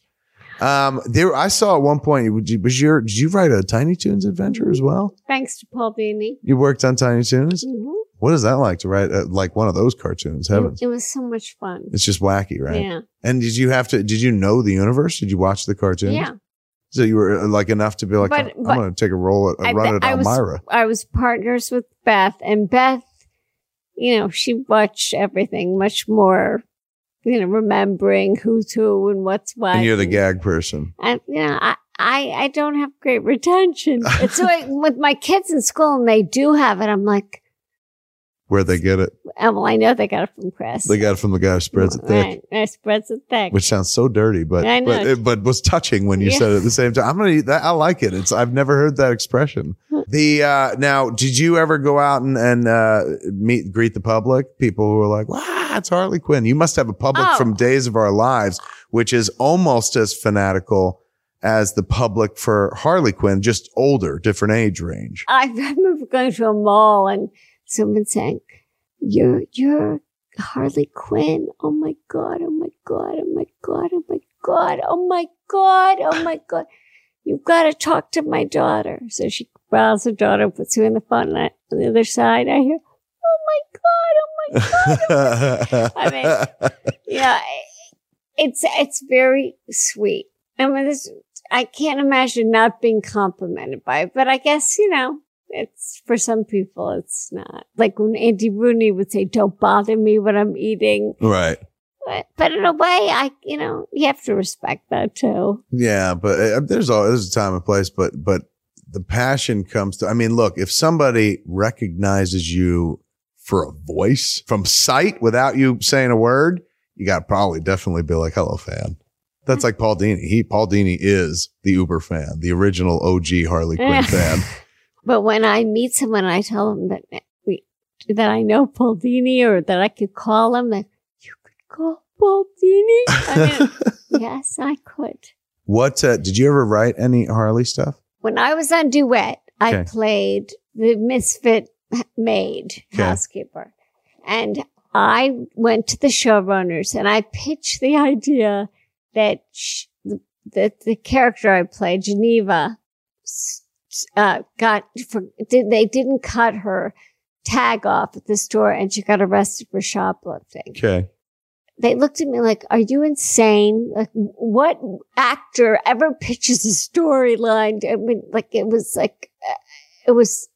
Um, there, I saw at one point. Was your did you write a Tiny Toons adventure as well? Thanks to Paul Dini. You worked on Tiny Toons. Mhm. What is that like to write uh, like one of those cartoons? Heavens, It, it was so much fun. it's just wacky, right? Yeah, And did you have to? Did you know the universe? Did you watch the cartoons? yeah. So you were uh, like enough to be like, But- I'm but- going to take a roll at a I- run at I was- I was partners with Beth, and Beth, you know, she watched everything much more, you know, remembering who's who and what's what. and you're the gag person. And you know, I, I, I don't have great retention. [laughs] It's like with my kids in school, and they do have it. I'm like, Where they get it? oh, well, I know they got it from Chris. They got it from the guy who spreads it thick. Right, right, spreads it thick. which sounds so dirty, but but, it, but was touching when you Yeah. said it at the same time. I'm gonna eat that. I like it. It's I've never heard that expression. [laughs] The uh now, did you ever go out and and uh meet greet the public? People who are like, "Wow, it's Harley Quinn." You must have a public Oh. from Days of Our Lives, which is almost as fanatical as the public for Harley Quinn, just older, different age range. I remember going to a mall and someone saying, "You're you're Harley Quinn." Oh my god! Oh my god! Oh my god! Oh my god! Oh my god! Oh my god! You've got to talk to my daughter. So she grabs her daughter, puts her in the phone, and I, on the other side, I hear, oh, "Oh my god! Oh my god!" I mean, yeah, it's it's very sweet. I mean, this I can't imagine not being complimented by it, but I guess you know it's for some people it's not. Like when Andy Rooney would say, "Don't bother me when I'm eating," right. but, but in a way, I you know you have to respect that too. Yeah, but uh, there's all there's a time and place, but but the passion comes to. I mean, look, if somebody recognizes you for a voice from sight without you saying a word, you got probably definitely be like, "Hello, fan." That's like Paul Dini. He Paul Dini is the Uber fan, the original OG Harley Quinn fan. [laughs] But when I meet someone, I tell them that we that I know Paul Dini or that I could call him. That you could call Paul Dini. I mean, [laughs] yes, I could. what uh, did you ever write any Harley stuff? when I was on Duet, I played the misfit maid Okay. housekeeper. And I went to the showrunners and I pitched the idea that sh- the, that the character I played, Geneva, s- uh, got, for, did, they didn't cut her tag off at the store and she got arrested for shoplifting. Okay. They looked at me like, are you insane? Like, what actor ever pitches a storyline? I mean, like, it was like, uh, it was,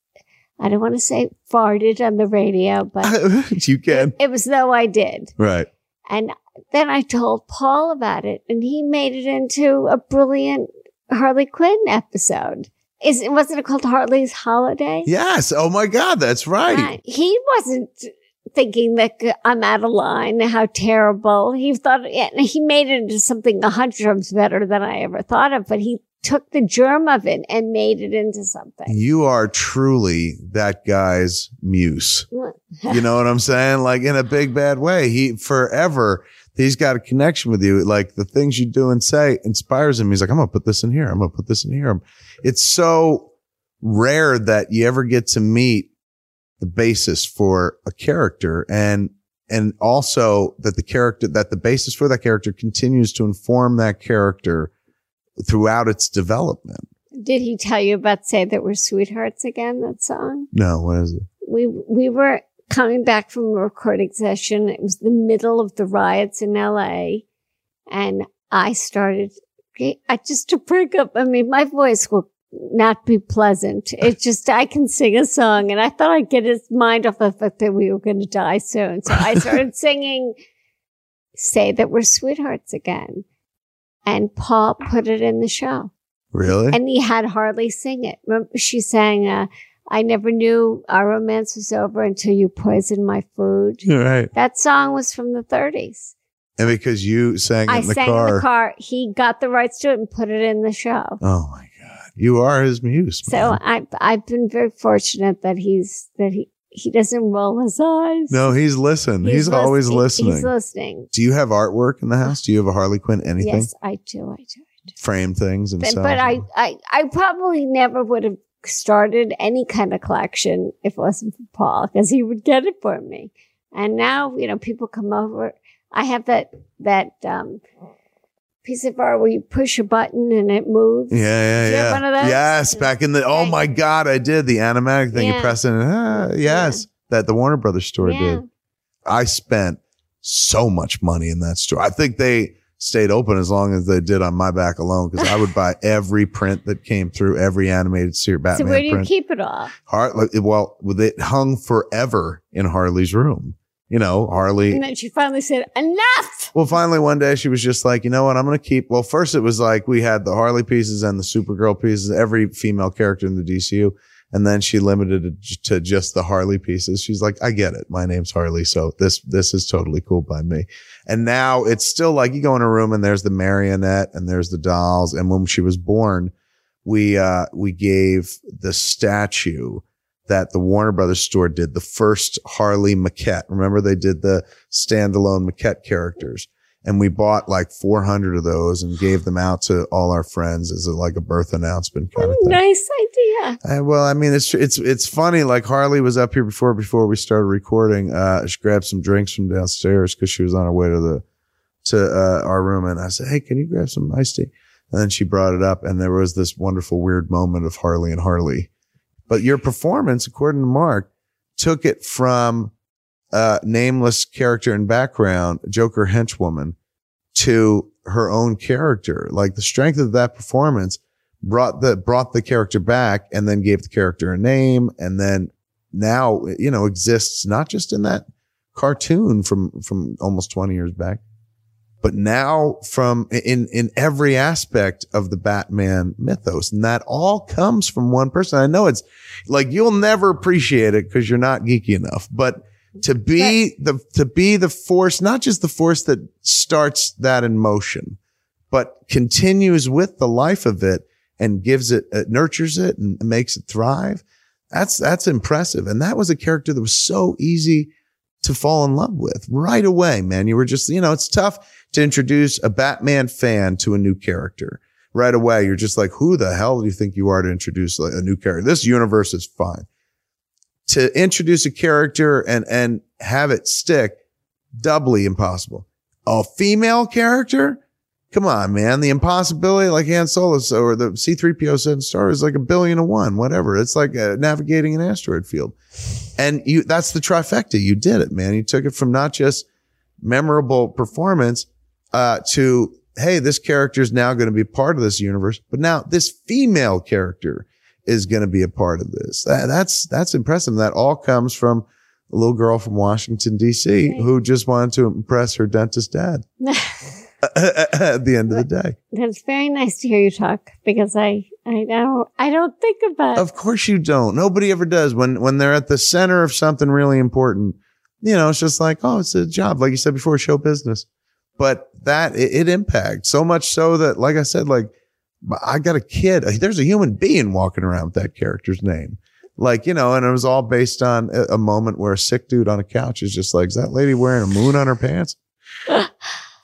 I don't want to say farted on the radio, but [laughs] you can. it was though I did. Right. And then I told Paul about it and he made it into a brilliant Harley Quinn episode. Is wasn't it called Harley's Holiday? Yes. Oh my God. That's right. Right. He wasn't thinking that uh, I'm out of line, how terrible. He thought he made it into something a hundred times better than I ever thought of, but he took the germ of it and made it into something. You are truly that guy's muse. You know what I'm saying? Like in a big bad way. He forever he's got a connection with you. Like the things you do and say inspires him. He's like, I'm gonna put this in here. I'm gonna put this in here. It's so rare that you ever get to meet the basis for a character and and also that the character that the basis for that character continues to inform that character throughout its development. Did he tell you about Say That We're Sweethearts again, that song? No, what is it? We we were coming back from a recording session. It was the middle of the riots in LA. And I started I just to break up. I mean, my voice will not be pleasant. It's just I can sing a song, and I thought I'd get his mind off the fact that we were going to die soon. So I [laughs] started singing "Say That We're Sweethearts" again, and Paul put it in the show. Really? And he had Harley sing it. She sang, uh, "I never knew our romance was over until you poisoned my food." Right. That song was from the 30s. And because you sang it I in the sang car. in the car. He got the rights to it and put it in the show. Oh my God. You are his muse. So man. I I've been very fortunate that he's that he he doesn't roll his eyes. no, he's listening. He's, lis- always listening. He's listening. do you have artwork in the house? Uh, do you have a Harley Quinn anything? Yes, I do. I do. Frame things and But, stuff. but I, I I probably never would have started any kind of collection if it wasn't for Paul because he would get it for me. And now you know people come over. I have that that um, piece of art where you push a button and it moves. Yeah, yeah, Do you yeah. have one of those? Yes, back in the. Oh my God, I did the animatic thing. You press it. and, Ah, yes, that the Warner Brothers store Yeah. did. I spent so much money in that store. I think they stayed open as long as they did on my back alone because I would buy [laughs] every print that came through, every animated series, So Batman where do you print. keep it all? Har- like, well, it hung forever in Harley's room. You know, Harley. And then she finally said, "Enough." Well, finally, one day she was just like, you know what? I'm going to keep. Well, first it was like we had the Harley pieces and the Supergirl pieces, every female character in the DCU. And then she limited it to just the Harley pieces. She's like, I get it. My name's Harley. So this, this is totally cool by me. And now it's still like you go in a room and there's the marionette and there's the dolls. And when she was born, we, uh, we gave the statue that the Warner Brothers store did the first Harley maquette. Remember they did the standalone maquette characters and we bought like 400 of those and gave them out to all our friends as a, like a birth announcement kind of thing. Nice idea. Uh, well, I mean, it's it's it's funny. Like Harley was up here before before we started recording. Uh, she grabbed some drinks from downstairs because she was on her way to the to uh, our room, and I said, "Hey, can you grab some iced tea?" And then she brought it up, and there was this wonderful weird moment of Harley and Harley. But your performance, according to Mark, took it from uh, nameless character and background, Joker henchwoman, to her own character. Like the strength of that performance brought the brought the character back and then gave the character a name and then now you know exists not just in that cartoon from from almost 20 years back but now from in in every aspect of the Batman mythos. And that all comes from one person. I know it's like you'll never appreciate it cuz you're not geeky enough but to be the to be the force not just the force that starts that in motion but continues with the life of it and gives it, it nurtures it and makes it thrive. That's, that's impressive. And that was a character that was so easy to fall in love with right away, man. You were just, you know, it's tough to introduce a Batman fan to a new character right away. You're just like, who the hell do you think you are to introduce a new character? This universe is fine. To introduce a character and, and have it stick, doubly impossible. A female character? Come on, man. The impossibility, like Han Solo or the C3PO said in Star is like a billion to one, whatever. It's like uh, navigating an asteroid field. And you, that's the trifecta. You did it, man. You took it from not just memorable performance, uh, to, Hey, this character is now going to be part of this universe, but now this female character is going to be a part of this. That, that's, that's impressive. That all comes from a little girl from Washington DC Right. who just wanted to impress her dentist dad [laughs] at the end of the day. That's very nice to hear you talk because I, I don't, I don't think about Of course you don't. Nobody ever does. When when they're at the center of something really important, you know, it's just like, oh, it's a job, like you said before, show business. But that it, it impacts so much so that, like I said, like I got a kid. There's a human being walking around with that character's name. Like, you know, and it was all based on a, a moment where a sick dude on a couch is just like, is that lady wearing a moon on her pants? [laughs]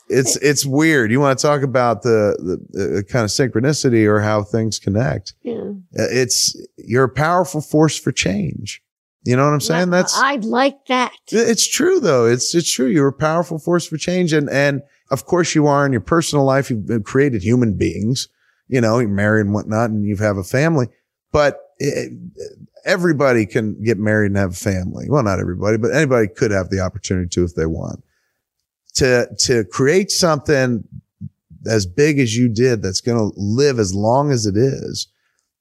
it's it's weird. You want to talk about the, the, the kind of synchronicity or how things connect Yeah. Uh, it's you're a powerful force for change. You know what I'm saying? Well, That's I'd like that. it's true though. It's it's true. You're a powerful force for change, and and of course you are in your personal life. You've created human beings. You know, you're married and whatnot, and you have a family. But it, everybody can get married and have a family. Well, not everybody, but anybody could have the opportunity to if they want. To to create something as big as you did that's going to live as long as it is.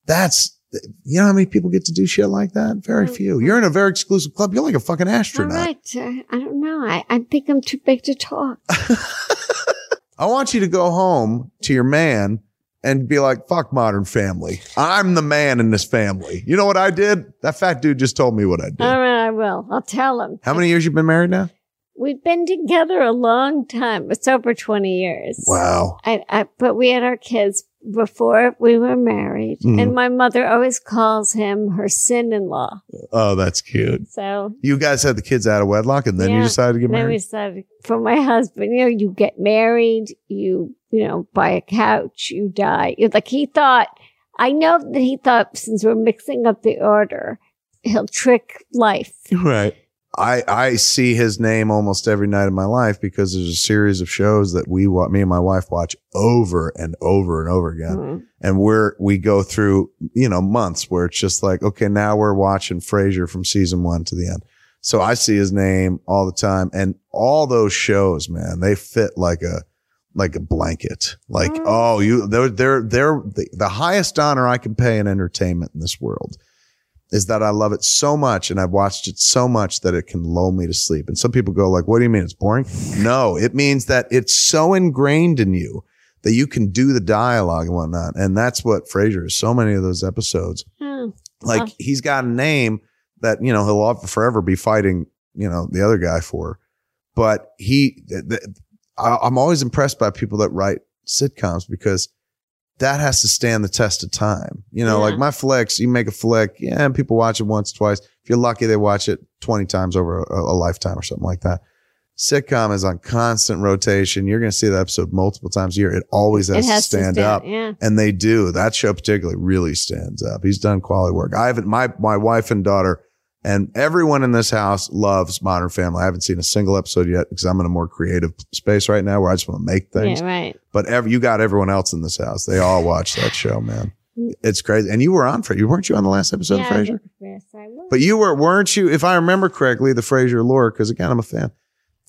That's you know how many people get to do shit like that? Very few. You're in a very exclusive club. You're like a fucking astronaut. right. Uh, I don't know. I, I think I'm too big to talk. [laughs] I want you to go home to your man and be like, fuck modern family. I'm the man in this family. You know what I did? That fat dude just told me what I did. All right, I will. I'll tell him. How many years you been married now? We've been together a long time. It's over 20 years. Wow. I, I, but we had our kids before we were married. Mhm. And my mother always calls him her sin in law. Oh, that's cute. So You guys had the kids out of wedlock and then you decided to get married? then we said, for my husband, you know, you get married, you, you know, buy a couch, you die. Like he thought, I know that he thought since we're mixing up the order, he'll trick life. [laughs] Right. I, I see his name almost every night of my life because there's a series of shows that we wa- me and my wife watch over and over and over again. Mm. and we're we go through you know months where it's just like okay now we're watching Frasier from season one to the end. So I see his name all the time, and all those shows, man, they fit like a like a blanket. Like Mm. oh, you they're they're they're the, the highest honor I can pay in entertainment in this world is that I love it so much and I've watched it so much that it can lull me to sleep. And some people go like, what do you mean it's boring? No, it means that it's so ingrained in you that you can do the dialogue and whatnot. And that's what Frasier is. So many of those episodes, Oh, like he's got a name that, you know, he'll forever be fighting, you know, the other guy for. But he, th- th- I- I'm always impressed by people that write sitcoms because that has to stand the test of time. You know, Yeah. like my flicks, you make a flick, yeah, and people watch it once, twice. If you're lucky, they watch it 20 times over a, a lifetime or something like that. Sitcom is on constant rotation. You're going to see the episode multiple times a year. It always has, it has to stand up. Yeah. And they do. That show particularly really stands up. He's done quality work. I haven't, my, my wife and daughter and everyone in this house loves Modern Family. I haven't seen a single episode yet because I'm in a more creative space right now where I just want to make things. Yeah, right. But you got everyone else in this house. They all watch that show, man. It's crazy. And you were on for you Weren't you on the last episode yeah, of Frasier? Yes, I will. But you were, weren't you? If I remember correctly, the Frasier lore, because again, I'm a fan.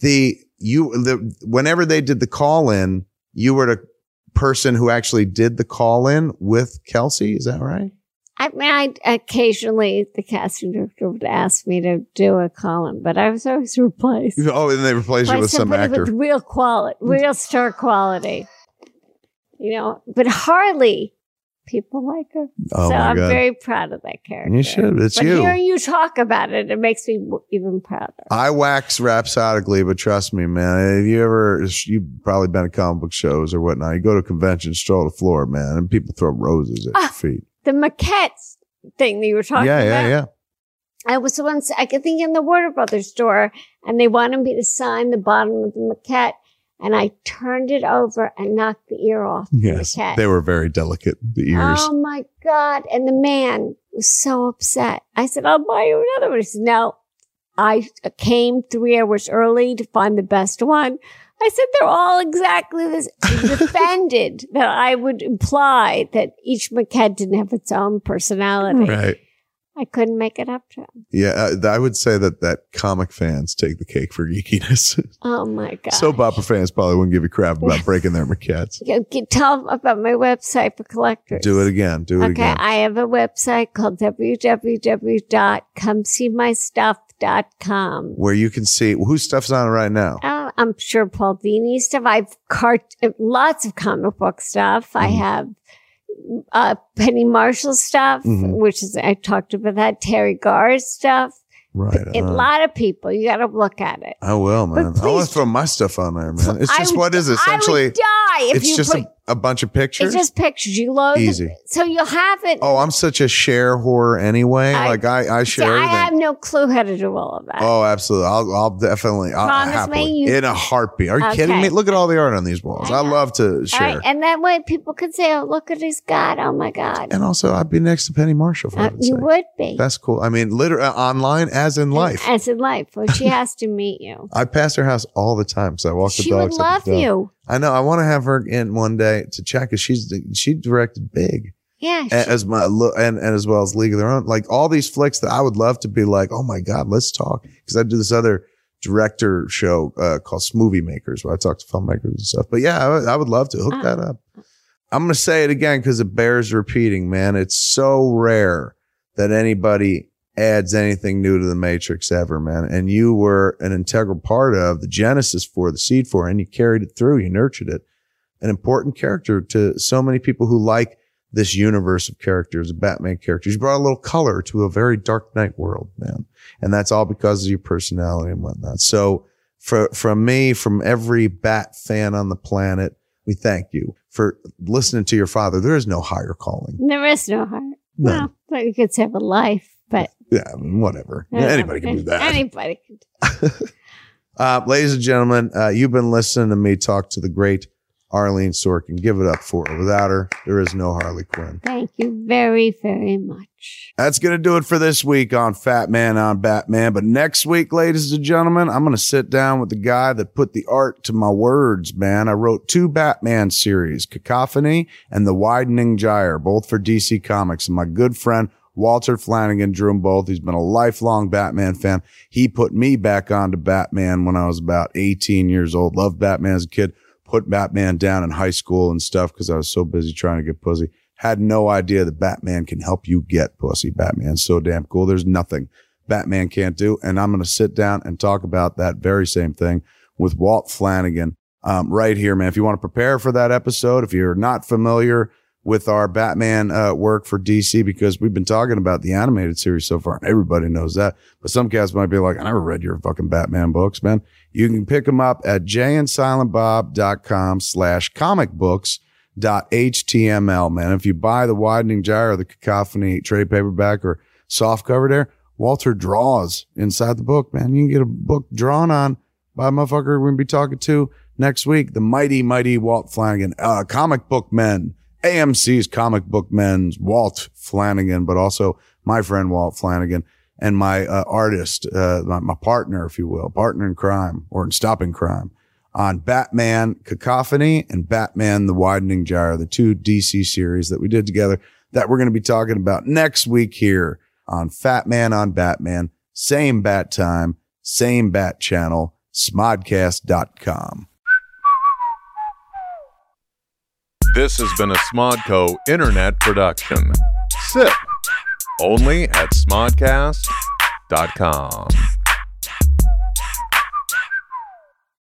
The you the whenever they did the call in, you were the person who actually did the call in with Kelsey. Is that right? I mean, I occasionally the casting director would ask me to do a column, but I was always replaced. Oh, and they replaced you with some actor. with real quality, real star quality. You know, but Harley, people like her. Oh so I'm god! very proud of that character. You should. It's but you. hearing you talk about it, it makes me even prouder. I wax rhapsodically, but trust me, man. If you ever, you've probably been to comic book shows or whatnot. You go to a convention, stroll the floor, man, and people throw roses at Ah, your feet. The maquettes thing that you were talking Yeah, about. yeah, yeah. I was once, I could think in the Warner Brothers store and they wanted me to sign the bottom of the maquette and I turned it over and knocked the ear off. the Yes, maquette. they were very delicate. The ears. Oh my God. And the man was so upset. I said, oh, I'll buy you another one. He said, no, I came three hours early to find the best one. I said, they're all exactly this. He [laughs] defended that I would imply that each maquette didn't have its own personality. right. I couldn't make it up to him. Yeah, uh, I would say that that comic fans take the cake for geekiness. [laughs] Oh my god! Soap opera fans probably wouldn't give a crap about [laughs] breaking their maquettes. G- Tell them about my website for collectors. Do it again. Do it Okay, again. I have a website called www.comeseemystuff.com. Where you can see whose stuff's on it right now. Uh, I'm sure Paul Dini stuff. I've cart uh, lots of comic book stuff. I Mhm. have uh, Penny Marshall stuff, Mhm. which is I talked about that. Teri Garr's stuff. Right. A lot of people. You got to look at it. I will, man. I want to throw my stuff on there, man. It's just would- what is it? I essentially? would die if It's you just put. a, a bunch of pictures. it's just pictures. You load Easy. It, so you'll have it. oh, I'm such a share whore anyway. I- like I, I See, share I everything. have no clue how to do all of that. Oh, absolutely. I'll, I'll definitely. I'll Promise happily, me you- in a heartbeat. Are you kidding me? Look at all the art on these walls. I I love to share. right, and that way people can say, "Oh, look at his God! Oh my God!" and also, I'd be next to Penny Marshall. For Uh, you sake. would be. That's cool. I mean, literally uh, online as in life. As in life. Well, she [laughs] has to meet you. I pass her house all the time so I walk the she would love you. I know. I want to have her in one day to check because she's she directed big Yeah. She- as my look and, and as well as League of Their Own. Like all these flicks that I would love to be like, oh my god, let's talk because I do this other director show uh, called Movie Makers where I talk to filmmakers and stuff. But yeah, I would- I would love to hook Uh. that up. I'm gonna say it again because it bears repeating, man. It's so rare that anybody adds anything new to the Matrix ever, man. And you were an integral part of the genesis for the seed for, and you carried it through. You nurtured it. An important character to so many people who like this universe of characters, Batman characters. You brought a little color to a very dark night world, man. And that's all because of your personality and whatnot. So for, from me, from every Bat fan on the planet, we thank you for listening to your father. There is no higher calling. there is no higher. No. Well, but you could have a life, but Yeah, I mean, whatever. Anybody can do that. Anybody can. [laughs] Uh, ladies and gentlemen, uh, you've been listening to me talk to the great Arleen Sorkin. Give it up for her. Without her, there is no Harley Quinn. Thank you very, very much. That's going to do it for this week on Fat Man on Batman. But next week, ladies and gentlemen, I'm going to sit down with the guy that put the art to my words, man. I wrote two Batman series, Cacophony and The Widening Gyre, both for DC Comics. And my good friend, Walter Flanagan drew them both. He's been a lifelong Batman fan. He put me back onto Batman when I was about 18 years old. Loved Batman as a kid. Put Batman down in high school and stuff because I was so busy trying to get pussy had no idea that Batman can help you get pussy. Batman's so damn cool. There's nothing Batman can't do. And I'm going to sit down and talk about that very same thing with Walt Flanagan um, right here, man. If you want to prepare for that episode, if you're not familiar with our Batman uh, work for DC, because we've been talking about the animated series so far, everybody knows that. But some cats might be like, I never read your fucking Batman books, man. You can pick them up at jayandsilentbob.com slash comic books dot html man if you buy the widening gyre or the cacophony trade paperback or soft cover there walter draws inside the book man you can get a book drawn on by a motherfucker we're gonna be talking to next week the mighty mighty walt flanagan uh comic book men amc's comic book men's walt flanagan but also my friend walt flanagan and my uh, artist uh my, my partner if you will partner in crime or in stopping crime on Batman Cacophony and Batman The Widening Gyre, the two DC series that we did together that we're going to be talking about next week here on Fat Man on Batman. Same bat time, same bat channel, smodcast.com. This has been a Smodco internet production. Sip only at smodcast.com.